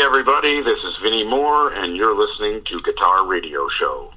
Everybody, this is Vinnie Moore, and you're listening to Guitar Radio Show.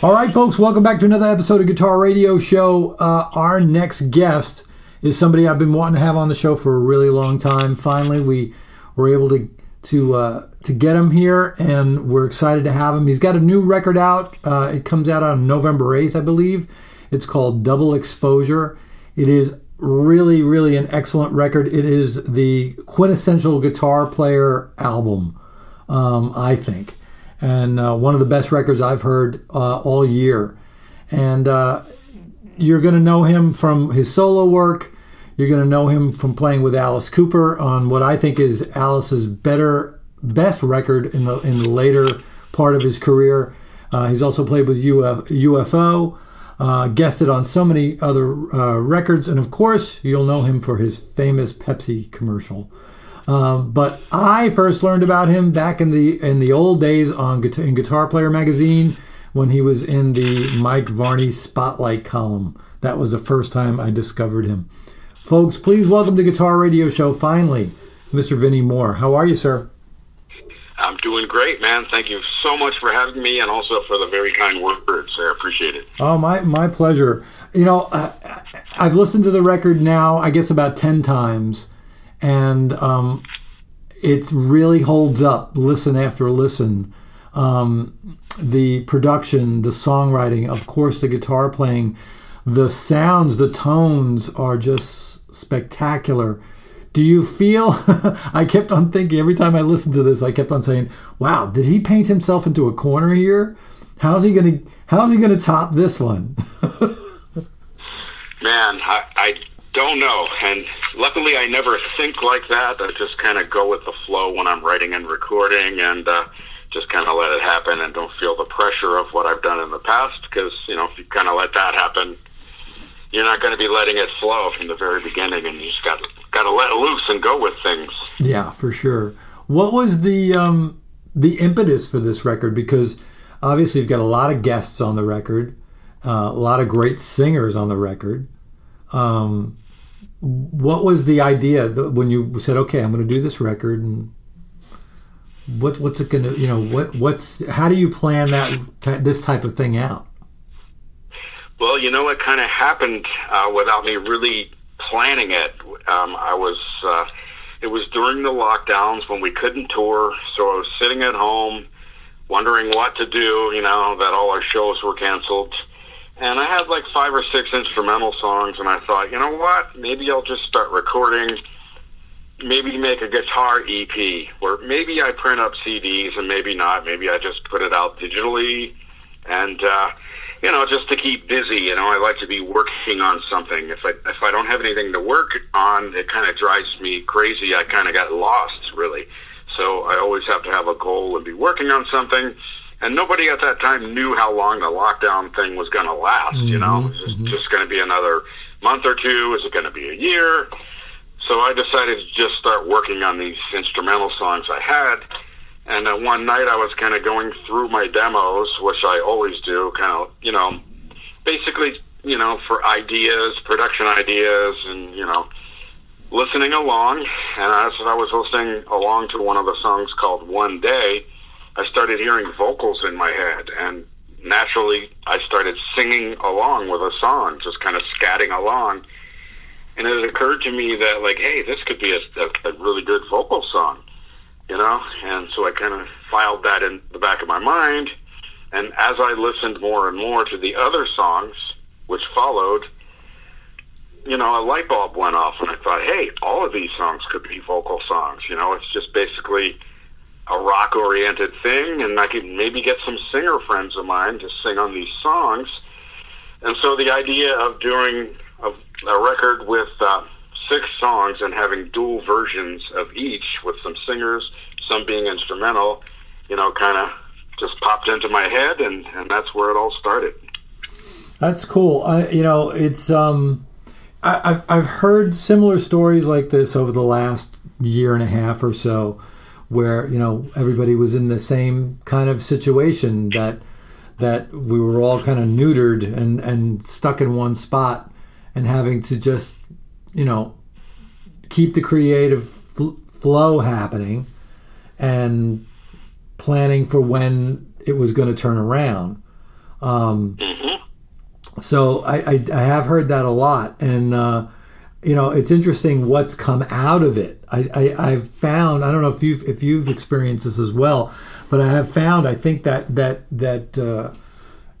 All right, folks, welcome back to another episode of Guitar Radio Show. Uh, our next guest is somebody I've been wanting to have on the show for a really long time. Finally, we were able to to uh, to get him here, and we're excited to have him. He's got a new record out. Uh, it comes out on November eighth, I believe. It's called Double Exposure. It is really, really an excellent record. It is the quintessential guitar player album, um, I think and uh, one of the best records I've heard uh, all year. And uh, you're going to know him from his solo work. You're going to know him from playing with Alice Cooper on what I think is Alice's better, best record in the in the later part of his career. Uh, he's also played with Uf- UFO. Uh, guested on so many other uh, records, and of course, you'll know him for his famous Pepsi commercial. Um, but I first learned about him back in the in the old days on guitar, in Guitar Player magazine when he was in the Mike Varney Spotlight column. That was the first time I discovered him. Folks, please welcome to Guitar Radio Show finally, Mr. Vinnie Moore. How are you, sir? I'm doing great, man. Thank you so much for having me, and also for the very kind words. I appreciate it. Oh, my my pleasure. You know, uh, I've listened to the record now, I guess about ten times and um, it really holds up. Listen after listen. Um, the production, the songwriting, of course, the guitar playing, the sounds, the tones are just spectacular. Do you feel? I kept on thinking every time I listened to this, I kept on saying, "Wow, did he paint himself into a corner here? How's he gonna? How's he gonna top this one?" Man, I, I don't know, and luckily I never think like that. I just kind of go with the flow when I'm writing and recording, and uh, just kind of let it happen, and don't feel the pressure of what I've done in the past. Because you know, if you kind of let that happen, you're not going to be letting it flow from the very beginning, and you just got got to let loose and go with things. Yeah, for sure. What was the um, the impetus for this record? Because obviously you've got a lot of guests on the record, uh, a lot of great singers on the record. Um, what was the idea when you said, "Okay, I'm going to do this record"? And what what's it going to you know what what's how do you plan that this type of thing out? Well, you know, it kind of happened uh, without me really planning it. Um, I was. Uh, it was during the lockdowns when we couldn't tour, so I was sitting at home, wondering what to do. You know that all our shows were canceled, and I had like five or six instrumental songs, and I thought, you know what? Maybe I'll just start recording. Maybe make a guitar EP, or maybe I print up CDs, and maybe not. Maybe I just put it out digitally, and. uh you know, just to keep busy. You know, I like to be working on something. If I if I don't have anything to work on, it kind of drives me crazy. I kind of got lost, really. So I always have to have a goal and be working on something. And nobody at that time knew how long the lockdown thing was going to last. Mm-hmm, you know, mm-hmm. just going to be another month or two. Is it going to be a year? So I decided to just start working on these instrumental songs I had and uh, one night I was kind of going through my demos, which I always do, kind of, you know, basically, you know, for ideas, production ideas, and, you know, listening along. And as I was listening along to one of the songs called One Day, I started hearing vocals in my head. And naturally, I started singing along with a song, just kind of scatting along. And it occurred to me that, like, hey, this could be a, a, a really good vocal song you know? And so I kind of filed that in the back of my mind. And as I listened more and more to the other songs, which followed, you know, a light bulb went off, and I thought, hey, all of these songs could be vocal songs. You know, it's just basically a rock oriented thing, and I could maybe get some singer friends of mine to sing on these songs. And so the idea of doing a, a record with uh, six songs and having dual versions of each with some singers, some being instrumental, you know, kind of just popped into my head, and, and that's where it all started. That's cool. I, you know, it's um, I, I've I've heard similar stories like this over the last year and a half or so, where you know everybody was in the same kind of situation that that we were all kind of neutered and and stuck in one spot and having to just you know keep the creative fl- flow happening and planning for when it was going to turn around. Um, mm-hmm. So I, I, I, have heard that a lot, and uh, you know it's interesting what's come out of it. I, I have found I don't know if you've if you've experienced this as well, but I have found I think that that that uh,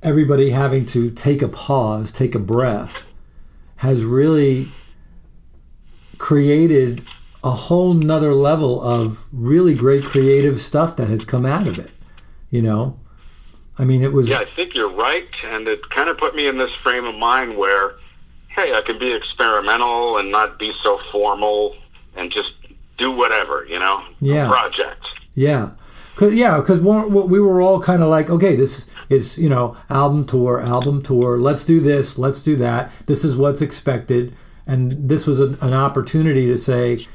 everybody having to take a pause, take a breath, has really created a whole nother level of really great creative stuff that has come out of it. You know, I mean, it was. Yeah, I think you're right, and it kind of put me in this frame of mind where, hey, I can be experimental and not be so formal and just do whatever, you know, yeah. project. Yeah. Cause, yeah, because we were all kind of like, okay, this is you know album tour, album tour. Let's do this, let's do that. This is what's expected and this was a, an opportunity to say,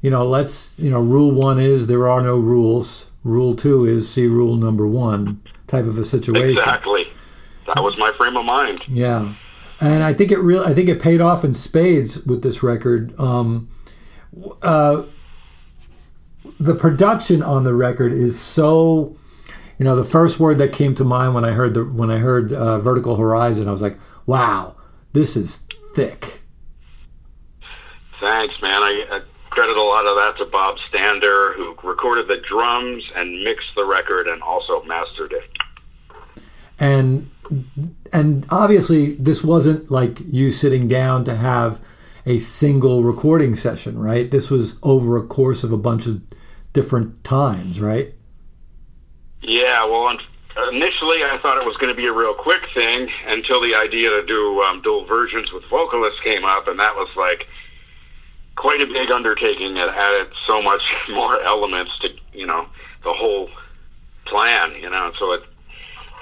you know, let's, you know, rule one is there are no rules. Rule two is see rule number one type of a situation. Exactly. That was my frame of mind. Yeah. And I think it really, I think it paid off in spades with this record. Um, uh, the production on the record is so, you know, the first word that came to mind when I heard the when I heard uh, Vertical Horizon, I was like, wow, this is thick Thanks, man. I, I credit a lot of that to Bob Stander, who recorded the drums and mixed the record and also mastered it. And and obviously this wasn't like you sitting down to have a single recording session, right? This was over a course of a bunch of different times, right? Yeah, well, initially I thought it was going to be a real quick thing until the idea to do um, dual versions with vocalists came up, and that was like quite a big undertaking. It added so much more elements to you know the whole plan, you know. So it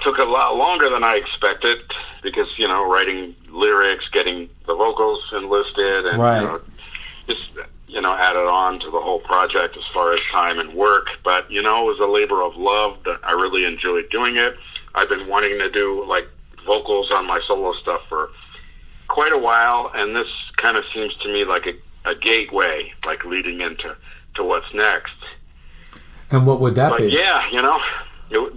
took a lot longer than I expected because you know writing lyrics, getting the vocals enlisted, and right. you know, just you know added on to the whole project as far as time and work. But you know, it was a labor of love. That I really enjoyed doing it. I've been wanting to do like vocals on my solo stuff for quite a while, and this kind of seems to me like a, a gateway, like leading into to what's next. And what would that but be? Yeah, you know, it,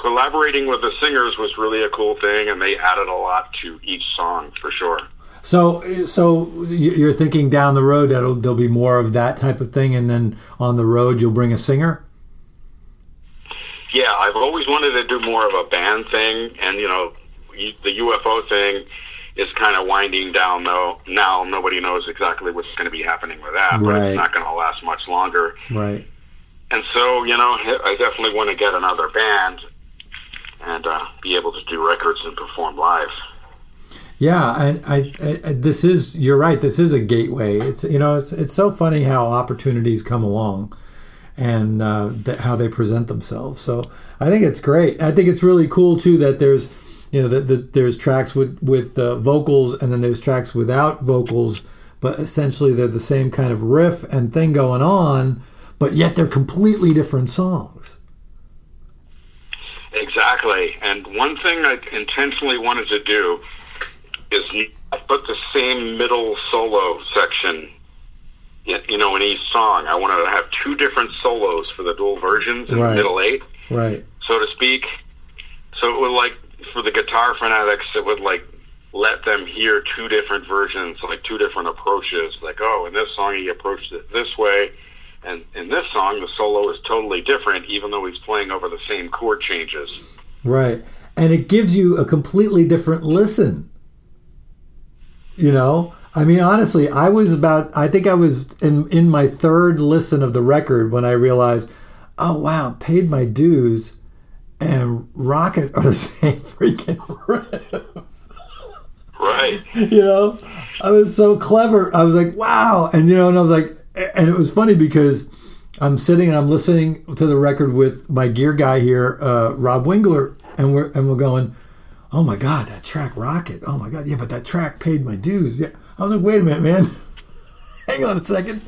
collaborating with the singers was really a cool thing, and they added a lot to each song for sure. So, so you're thinking down the road that there'll be more of that type of thing, and then on the road you'll bring a singer. Yeah, I've always wanted to do more of a band thing, and you know, the UFO thing is kind of winding down though. Now nobody knows exactly what's going to be happening with that, but it's not going to last much longer. Right. And so, you know, I definitely want to get another band and uh, be able to do records and perform live. Yeah, I, I, I, this is. You're right. This is a gateway. It's you know, it's it's so funny how opportunities come along, and uh, that how they present themselves. So I think it's great. I think it's really cool too that there's, you know, that the, there's tracks with with uh, vocals, and then there's tracks without vocals, but essentially they're the same kind of riff and thing going on, but yet they're completely different songs. Exactly. And one thing I intentionally wanted to do is put the same middle solo section, you know, in each song. I wanted to have two different solos for the dual versions in Right. the middle eight, Right. so to speak. So it would like for the guitar fanatics, it would like let them hear two different versions, like two different approaches. Like, oh, in this song he approached it this way, and in this song the solo is totally different, even though he's playing over the same chord changes. Right. And it gives you a completely different listen. You know? I mean, honestly, I was about, I think I was in, in my third listen of the record when I realized, oh, wow, paid my dues and Rocket are the same freaking riff. Right. you know? I was so clever. I was like, wow. And, you know, and I was like, and it was funny because I'm sitting and I'm listening to the record with my gear guy here, uh, Rob Wingler, and we're and we're going, oh my god, that track Rocket. Oh my god, yeah, but that track paid my dues. Yeah, I was like, wait a minute, man, hang on a second.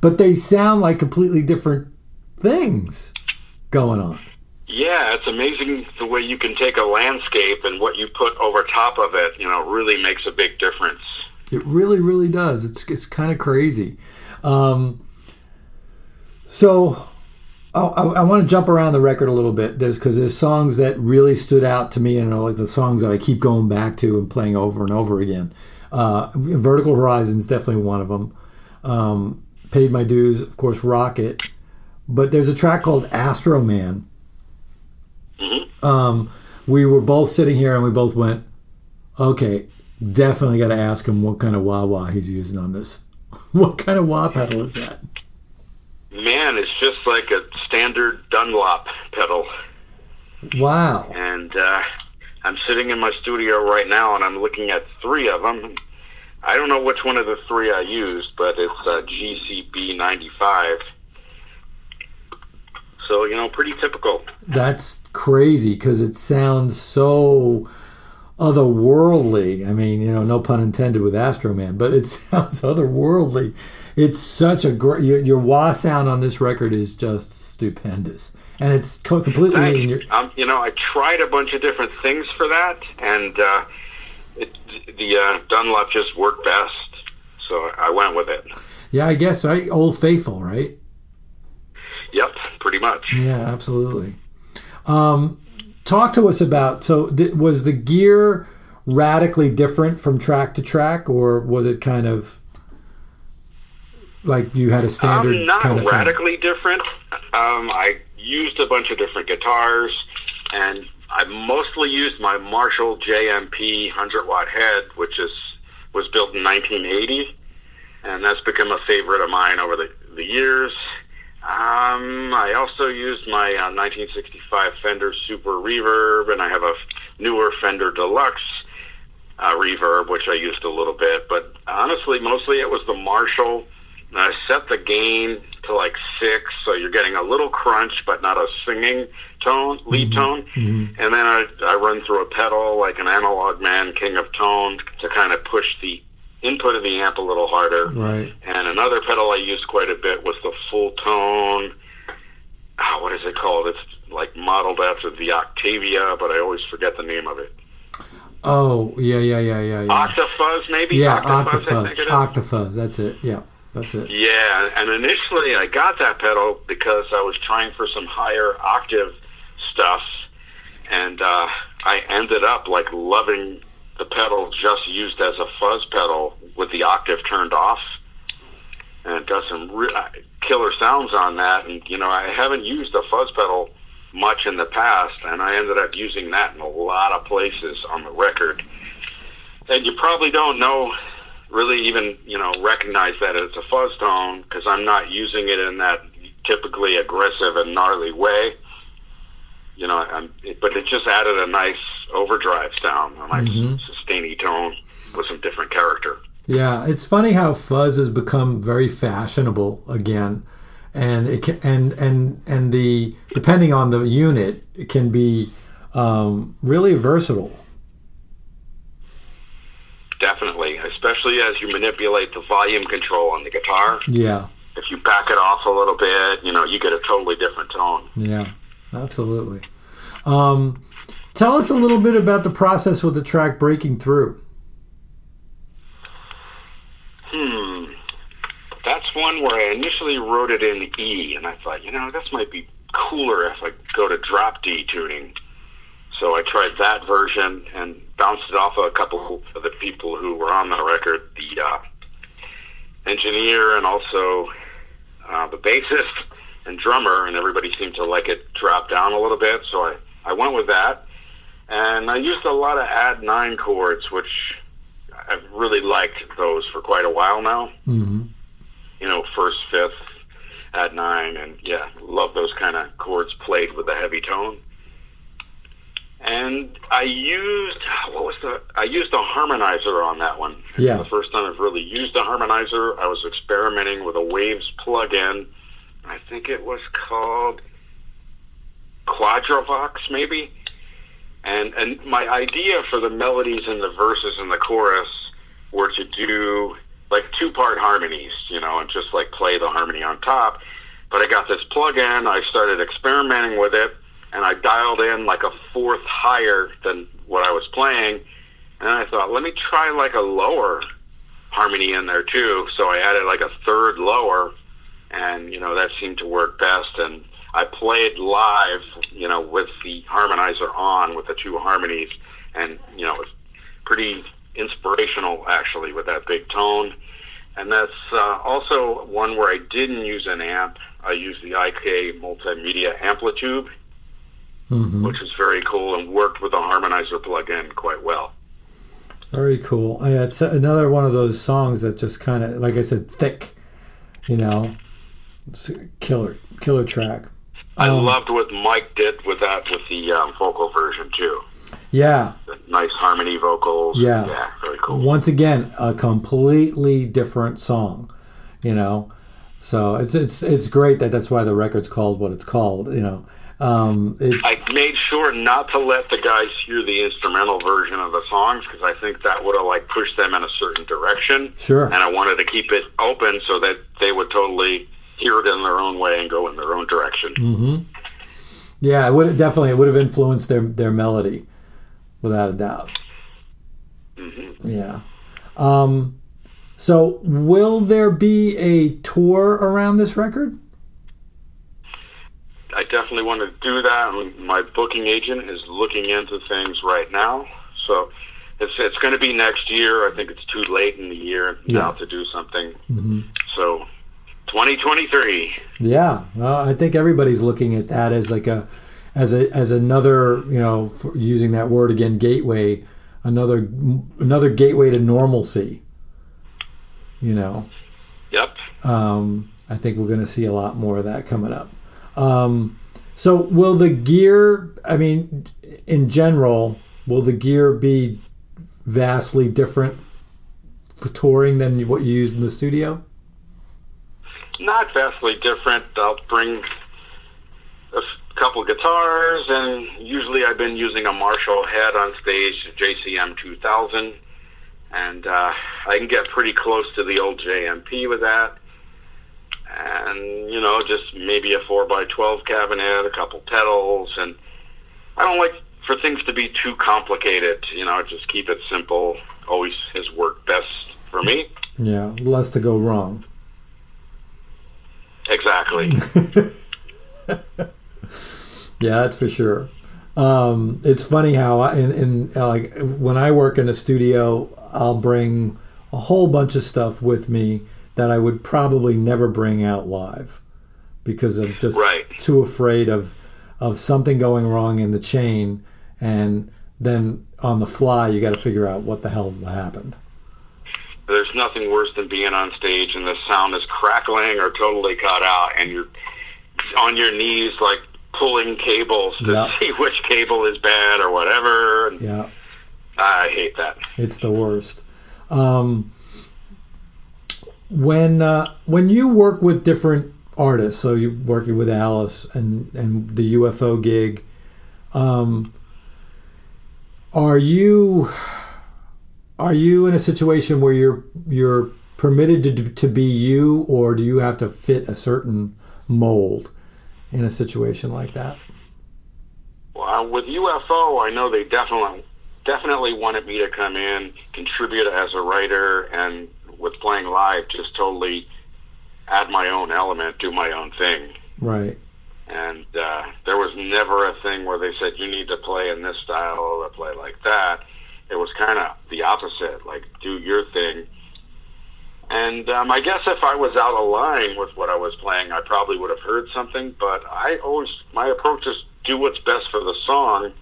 But they sound like completely different things going on. Yeah, it's amazing the way you can take a landscape and what you put over top of it, you know, really makes a big difference. It really, really does. It's it's kind of crazy. Um, so I, I, I want to jump around the record a little bit, because there's songs that really stood out to me, and are like the songs that I keep going back to and playing over and over again. Uh, Vertical Horizon is definitely one of them. Um, Paid my dues, of course. Rocket, but there's a track called Astro Man. Mhm. Um, we were both sitting here and we both went, okay, definitely got to ask him what kind of wah wah he's using on this. What kind of wah pedal is that? Man, it's just like a standard Dunlop pedal. Wow. And uh, I'm sitting in my studio right now and I'm looking at three of them. I don't know which one of the three I used, but it's uh, GCB 95. So, you know, pretty typical. That's crazy because it sounds so otherworldly. I mean, you know, no pun intended with Astro Man, but it sounds otherworldly. It's such a great. Your, your wah sound on this record is just stupendous, and it's co- completely in your. Um, you know, I tried a bunch of different things for that, and uh, it, the uh, Dunlop just worked best. So I went with it. Yeah, I guess right. Old Faithful, right? Yep, pretty much. Yeah, absolutely. Um, talk to us about. So, th- was the gear radically different from track to track, or was it kind of? Like you had a standard um, not kind of thing? radically different. Um, I used a bunch of different guitars, and I mostly used my Marshall JMP 100 watt head, which is was built in 1980, and that's become a favorite of mine over the, the years. Um, I also used my uh, 1965 Fender Super Reverb, and I have a newer Fender Deluxe uh, Reverb, which I used a little bit. But honestly, mostly it was the Marshall. And I set the gain to like six, so you're getting a little crunch, but not a singing tone, lead tone. Mhm. And then I, I run through a pedal like an analog man, king of tone, to kind of push the input of the amp a little harder. Right. And another pedal I used quite a bit was the Fulltone. Ah, what is it called? It's like modeled after the Octavia, but I always forget the name of it. Oh yeah, yeah, yeah, yeah, yeah. Octafuzz, maybe? yeah, Octafuzz. is. Octafuzz. That's it. Yeah, that's it. Yeah, and initially I got that pedal because I was trying for some higher octave stuff, and uh, I ended up like loving the pedal just used as a fuzz pedal with the octave turned off, and it got some re- uh, killer sounds on that. And you know, I haven't used a fuzz pedal much in the past, and I ended up using that in a lot of places on the record. And you probably don't know really even you know recognize that it's a fuzz tone because I'm not using it in that typically aggressive and gnarly way. You know, I'm, but it just added a nice overdrive sound, a nice Mhm. sustainy tone with some different character. Yeah, it's funny how fuzz has become very fashionable again, and it can, and and and the depending on the unit, it can be um, really versatile. Definitely, especially as you manipulate the volume control on the guitar. Yeah, If you back it off a little bit, you know, you get a totally different tone. yeah, absolutely. Um, tell us a little bit about the process with the track breaking through. Hmm. That's one where I initially wrote it in E, and I thought, you know, this might be cooler if I go to drop D tuning. So I tried that version and bounced it off of a couple of the people who were on the record, the uh, engineer and also uh, the bassist and drummer, and everybody seemed to like it drop down a little bit. So I, I went with that. And I used a lot of add nine chords, which I've really liked those for quite a while now hmm you know, first, fifth, add nine, and yeah, love those kind of chords played with a heavy tone. And I used what was the I used a harmonizer on that one. Yeah. The first time I've really used a harmonizer, I was experimenting with a Waves plug-in. I think it was called Quadravox, maybe. And and my idea for the melodies and the verses and the chorus were to do like two part harmonies, you know, and just like play the harmony on top. But I got this plug in, I started experimenting with it, and I dialed in like a fourth higher than what I was playing. And I thought, let me try like a lower harmony in there too. So I added like a third lower, and you know, that seemed to work best. And I played live, you know, with the harmonizer on with the two harmonies, and you know, it was pretty inspirational actually with that big tone. And that's uh, also one where I didn't use an amp. I used the IK Multimedia Amplitube, hmm which is very cool and worked with the harmonizer plug-in quite well. Very cool. Yeah, it's another one of those songs that just kind of, like I said, thick. You know, it's a killer, killer track. I Um, loved what Mike did with that with the um, vocal version too. Yeah, The nice harmony vocals. Yeah. yeah, very cool. once again, a completely different song. You know, so it's it's it's great that that's why the record's called what it's called. You know, um, it's I made sure not to let the guys hear the instrumental version of the songs because I think that would have like pushed them in a certain direction, sure. and I wanted to keep it open so that they would totally hear it in their own way and go in their own direction. hmm Yeah, it would definitely it would have influenced their their melody, without a doubt. hmm Yeah. Um, so, will there be a tour around this record? I definitely want to do that. My booking agent is looking into things right now, so it's it's going to be next year. I think it's too late in the year Yeah. now to do something. hmm So 2023. Yeah, well, I think everybody's looking at that as like a, as a as another you know using that word again gateway, another another gateway to normalcy. You know. Yep. Um, I think we're going to see a lot more of that coming up. Um, so, will the gear? I mean, in general, will the gear be vastly different for touring than what you used in the studio? Not vastly different. I'll bring a couple guitars, and usually I've been using a Marshall head on stage, JCM 2000, and uh, I can get pretty close to the old JMP with that. And you know, just maybe a four by twelve cabinet, a couple pedals, and I don't like for things to be too complicated. You know, just keep it simple. Always has worked best for me. Yeah, less to go wrong. Exactly. yeah, that's for sure. Um, it's funny how I, in, in like when I work in a studio, I'll bring a whole bunch of stuff with me that I would probably never bring out live because I'm just right. too afraid of of something going wrong in the chain, and then on the fly you got to figure out what the hell happened. There's nothing worse than being on stage and the sound is crackling or totally cut out, and you're on your knees like pulling cables to Yeah. see which cable is bad or whatever. And Yeah, I hate that. it's the worst. Um, when uh, when you work with different artists, so you're working with Alice and and the UFO gig, um, are you are you in a situation where you're you're permitted to to be you, or do you have to fit a certain mold in a situation like that? Well, with UFO, I know they definitely definitely wanted me to come in, contribute as a writer, and with playing live, just totally add my own element, do my own thing. Right. And uh, there was never a thing where they said you need to play in this style or play like that. It was kind of the opposite, like do your thing. And um, I guess if I was out of line with what I was playing, I probably would have heard something. But I always my approach is do what's best for the song.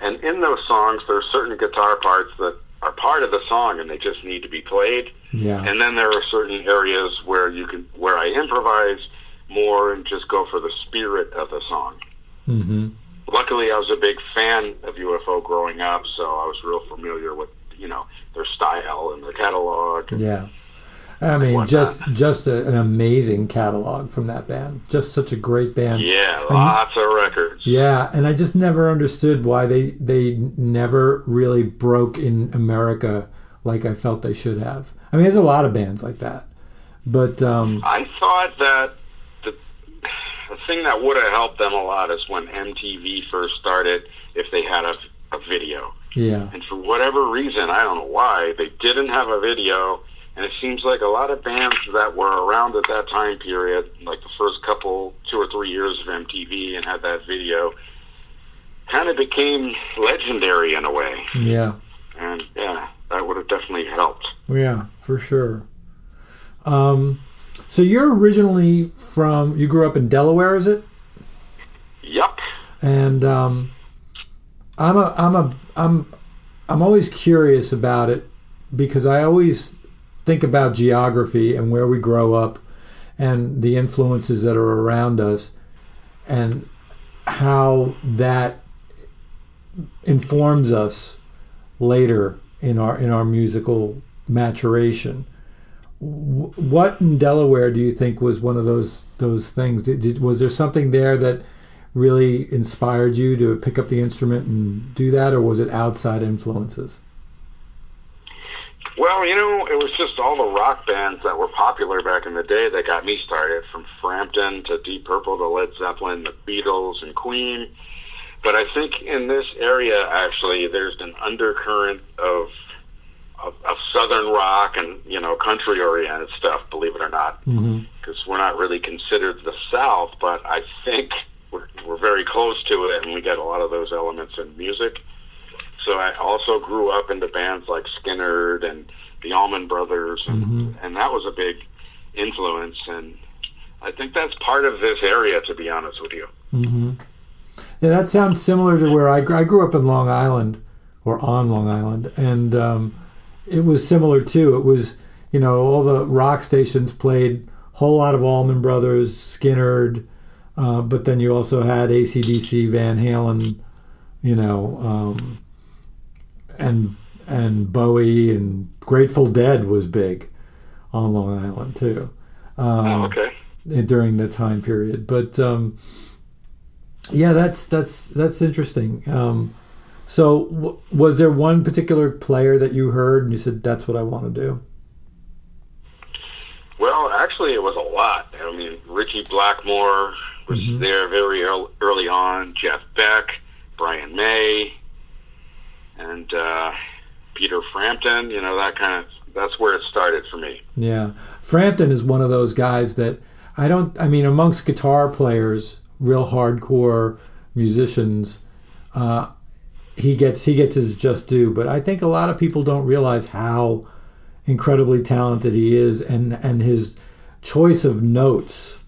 And in those songs, there are certain guitar parts that are part of the song, and they just need to be played. Yeah. And then there are certain areas where you can where I improvise more and just go for the spirit of the song. Mm-hmm. Luckily, I was a big fan of UFO growing up, so I was real familiar with you know their style and their catalog. Yeah. I mean, just just a, an amazing catalog from that band. Just such a great band. Yeah, lots of records. Yeah, and I just never understood why they they never really broke in America like I felt they should have. I mean, there's a lot of bands like that, but um, I thought that thing that would have helped them a lot is when MTV first started, if they had a, a video. yeah, And for whatever reason, I don't know why, they didn't have a video. And it seems like a lot of bands that were around at that time period, like the first couple, two or three years of MTV and had that video, kind of became legendary in a way. yeah, And yeah, that would have definitely helped. yeah, for sure. Um, so you're originally from you grew up in Delaware, is it? Yup. and um, I'm a I'm a I'm I'm always curious about it because I always think about geography and where we grow up and the influences that are around us and how that informs us later in our in our musical maturation. Wh- What in Delaware do you think was one of those those things? Did, did, was there something there that really inspired you to pick up the instrument and do that, or was it outside influences? Well, you know, it was just all the rock bands that were popular back in the day that got me started, from Frampton to Deep Purple to Led Zeppelin, the Beatles and Queen. But I think in this area, actually, there's an undercurrent of of, of southern rock and you know country oriented stuff. Believe it or not, Mm-hmm. because we're not really considered the South, but I think we're, we're very close to it, and we get a lot of those elements in music. So I also grew up into bands like Skynyrd and the Allman Brothers, and, Mhm. and that was a big influence. And I think that's part of this area, to be honest with you. Mm-hmm. Yeah, that sounds similar to where I, I grew up in Long Island, or on Long Island, and um, it was similar too. It was you know all the rock stations played a whole lot of Allman Brothers, Skynyrd, uh, but then you also had ACDC, Van Halen, you know, um, and and Bowie and Grateful Dead was big on Long Island too. Um, oh, okay. During the time period, but um, yeah, that's that's that's interesting. Um, so, w- was there one particular player that you heard and you said that's what I want to do? Well, actually, it was a lot. I mean, Ritchie Blackmore was mm-hmm. there very early on. Jeff Beck, Brian May, and uh, Peter Frampton. You know that kind of that's where it started for me. Yeah, Frampton is one of those guys that I don't. I mean, amongst guitar players, real hardcore musicians, uh, he gets he gets his just due. But I think a lot of people don't realize how incredibly talented he is, and and his choice of notes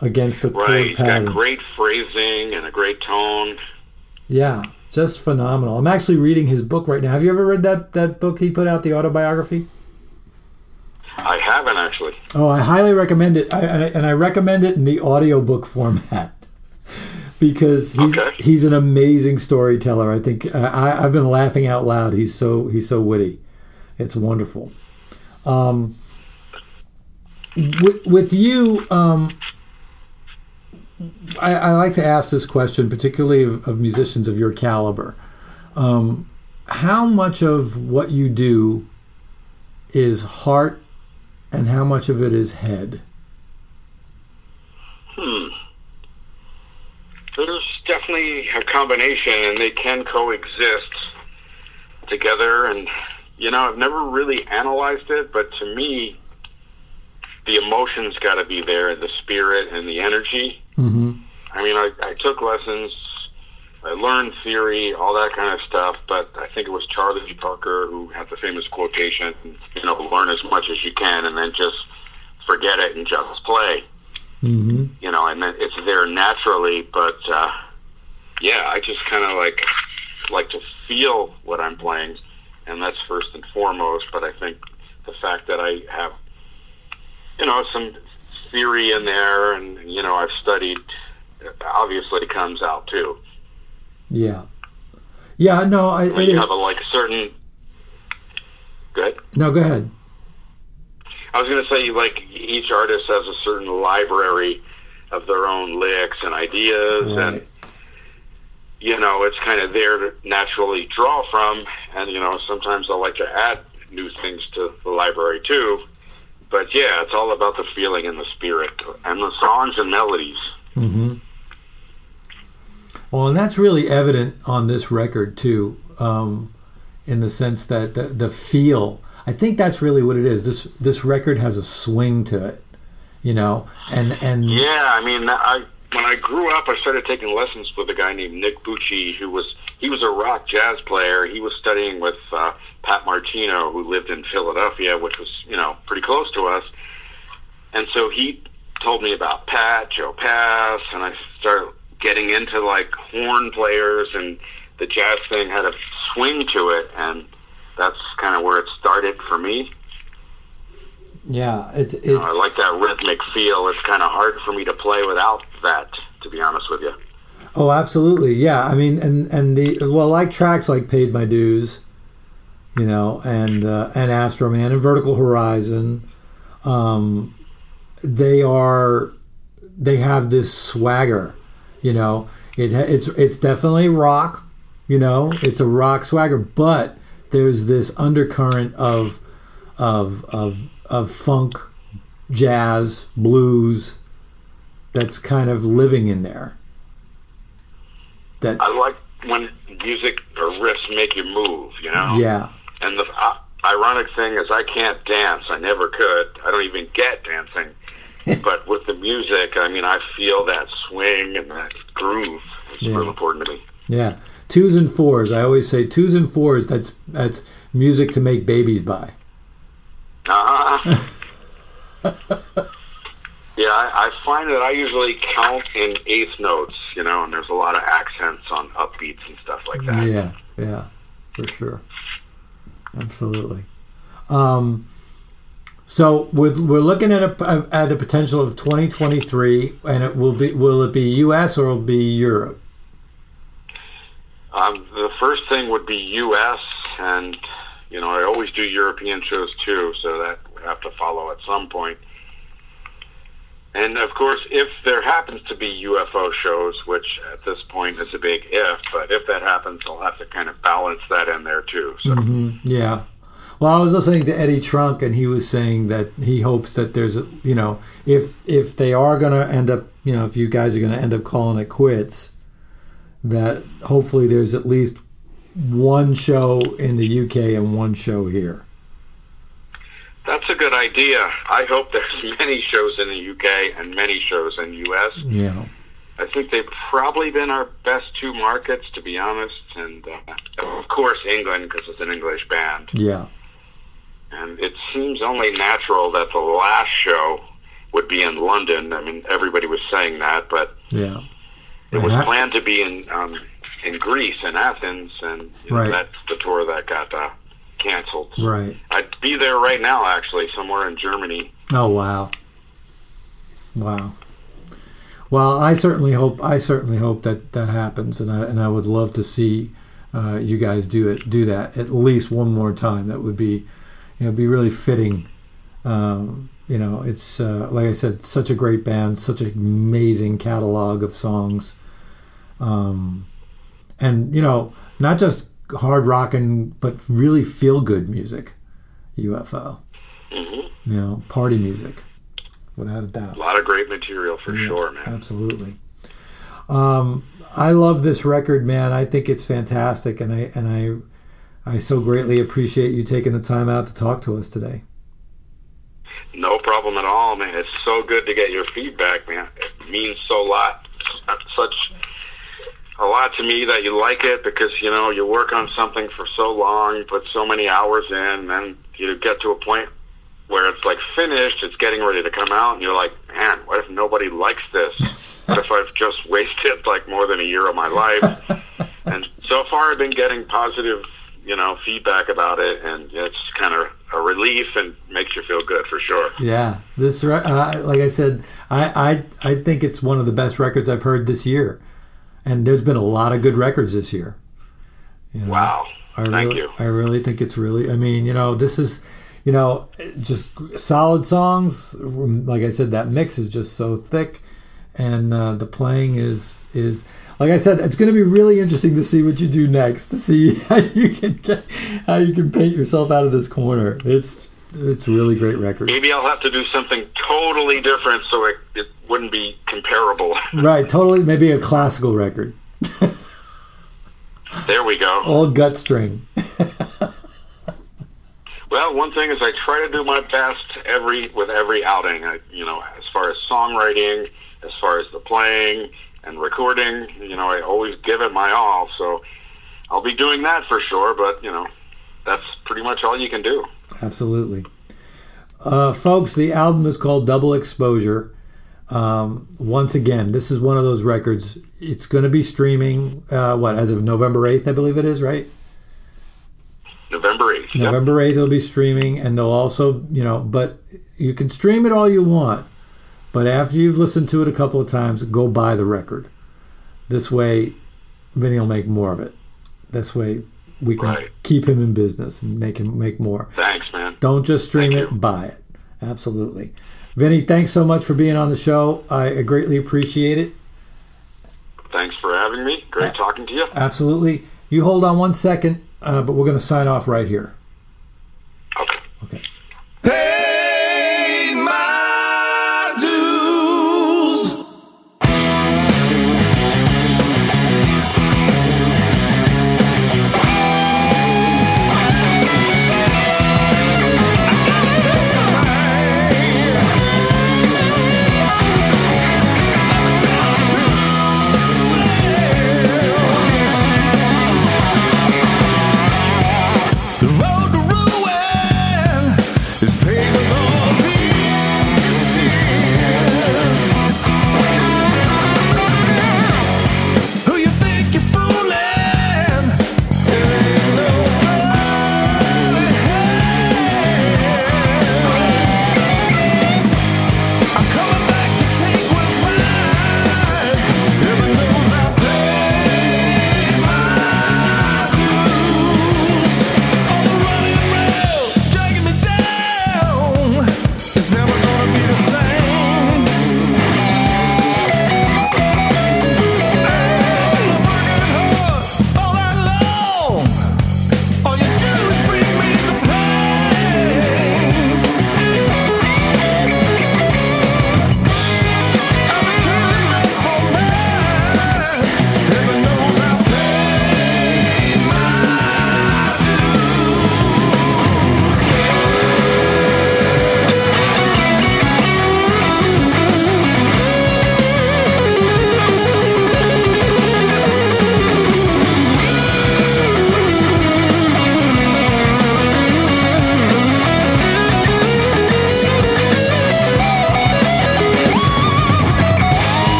against a right. chord pattern. Got great phrasing and a great tone. Yeah, just phenomenal. I'm actually reading his book right now. Have you ever read that that book he put out, the autobiography? I haven't actually. Oh, I highly recommend it, I, and I recommend it in the audiobook format because he's okay. he's an amazing storyteller. I think uh, I, I've been laughing out loud. He's so he's so witty. It's wonderful. Um, with, with you, um, I, I, like to ask this question, particularly of, of musicians of your caliber. Um, how much of what you do is heart and how much of it is head? Hmm. There's definitely a combination, and they can coexist together. And, you know, I've never really analyzed it, but to me, the emotions got to be there, the spirit and the energy. Mm-hmm. I mean, I, I took lessons, I learned theory, all that kind of stuff, but I think it was Charlie Parker who had the famous quotation, you know, learn as much as you can and then just forget it and just play. Mm-hmm. You know, and then it's there naturally, but uh, yeah, I just kind of like like to feel what I'm playing, and that's first and foremost. But I think the fact that I have, you know, some theory in there, and you know, I've studied, obviously comes out too. Yeah. Yeah, no, I. When you have a like certain. Good. No, go ahead. I was going to say, like each artist has a certain library of their own licks and ideas, right. and you know, it's kind of there to naturally draw from. And you know, sometimes I like to add new things to the library too. But yeah, it's all about the feeling and the spirit and the songs and melodies. Mm-hmm. Well, and that's really evident on this record too, um, in the sense that the, the feel. I think that's really what it is. This this record has a swing to it, you know, and and yeah. I mean, I when I grew up, I started taking lessons with a guy named Nick Bucci, who was he was a rock jazz player. He was studying with uh, Pat Martino, who lived in Philadelphia, which was you know pretty close to us. And so he told me about Pat, Joe Pass, and I started getting into like horn players and the jazz thing had a swing to it and that's kind of where it started for me. Yeah it's, it's you know, i like that rhythmic feel. It's kind of hard for me to play without that to be honest with you. Oh absolutely. Yeah i mean and and the well like tracks like paid my dues you know and uh, and astroman and vertical horizon. Um they are they have this swagger you know, it it's it's definitely rock. You know, it's a rock swagger, but there's this undercurrent of of of of funk, jazz, blues that's kind of living in there. That I like when music or riffs make you move. You know. Yeah. And the uh, ironic thing is, I can't dance. I never could. I don't even get dancing. but with the music, I mean, I feel that swing and that groove. It's yeah. real important to me. Yeah, twos and fours. I always say twos and fours. That's that's music to make babies by. Uh-huh. yeah, I, I find that I usually count in eighth notes, you know, and there's a lot of accents on upbeats and stuff like that. Yeah, yeah, for sure. Absolutely. Um, so we're, we're looking at a at the potential of 2023, and it will be will it be U.S. or will it be Europe? The first thing would be U.S. and you know I always do European shows too, so that we have to follow at some point. And of course, if there happens to be UFO shows, which at this point is a big if, but if that happens, I'll have to kind of balance that in there too. So. Mm-hmm. Yeah. Well, I was listening to Eddie Trunk, and he was saying that he hopes that there's a, you know, if if they are going to end up, you know, if you guys are going to end up calling it quits, that hopefully there's at least one show in the UK and one show here. That's a good idea. I hope there's many shows in the UK and many shows in the US. Yeah. I think they've probably been our best two markets, to be honest. And uh, of course, England, because it's an English band. Yeah. And it seems only natural that the last show would be in London. I mean, everybody was saying that, but Yeah. It was Yeah. planned to be in um, in Greece and Athens, and know, that's the tour that got uh, canceled. Right. I'd be there right now, actually, somewhere in Germany. Oh wow. Wow. Well, I certainly hope I certainly hope that that happens, and I and I would love to see uh, you guys do it do that at least one more time. That would be, you know, be really fitting. Um, you know, it's uh, like I said, such a great band, such an amazing catalog of songs, um, and you know, not just hard rocking, but really feel good music. UFO, hmm you know, party music, without a doubt. A lot of great material for Yeah, sure, man. Absolutely. Um, I love this record, man. I think it's fantastic, and I and I I so greatly appreciate you taking the time out to talk to us today. No problem at all, man. It's so good to get your feedback, man. It means so lot, such a lot to me that you like it because you know you work on something for so long, you put so many hours in, and then you get to a point where it's like finished, it's getting ready to come out, and you're like, man, what if nobody likes this? What if I've just wasted like more than a year of my life? and so far, I've been getting positive, you know, feedback about it, and it's kind of a relief and makes you feel good for sure. Yeah, this uh, like I said, I, I I think it's one of the best records I've heard this year, and there's been a lot of good records this year. You know? Wow. I Thank really, you. I really think it's really. I mean, you know, this is, you know, just solid songs. Like I said, that mix is just so thick, and uh, the playing is is like I said. It's going to be really interesting to see what you do next. To see how you can get, how you can paint yourself out of this corner. It's it's a really great record. Maybe I'll have to do something totally different so it, it wouldn't be comparable. Right, totally. Maybe a classical record, there we go. all gut string. Well, one thing is I try to do my best every with every outing. I, you know, as far as songwriting, as far as the playing and recording, you know, I always give it my all. So I'll be doing that for sure. But you know, that's pretty much all you can do. Absolutely. Uh, folks, the album is called Double Exposure. Um, once again, this is one of those records. It's going to be streaming, uh, what, as of November 8th, I believe it is, right? November eighth. Yep. November 8th, it'll be streaming, and they'll also, you know, but you can stream it all you want. But after you've listened to it a couple of times, go buy the record. This way, Vinnie will make more of it. This way, we can Right. keep him in business and make him make more. Thanks, man. Don't just stream Thank it, you. buy it. Absolutely. Vinnie, thanks so much for being on the show. I greatly appreciate it. Thanks for having me. Great talking to you. Absolutely. You hold on one second, uh, but we're going to sign off right here.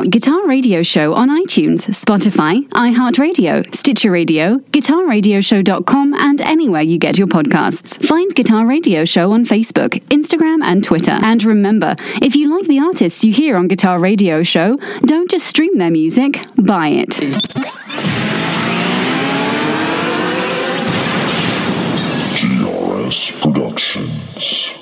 Out Guitar Radio Show on iTunes, Spotify, iHeartRadio, Stitcher Radio, GuitarRadioshow.com, and anywhere you get your podcasts. Find Guitar Radio Show on Facebook, Instagram, and Twitter. And remember, if you like the artists you hear on Guitar Radio Show, don't just stream their music, buy it. Productions.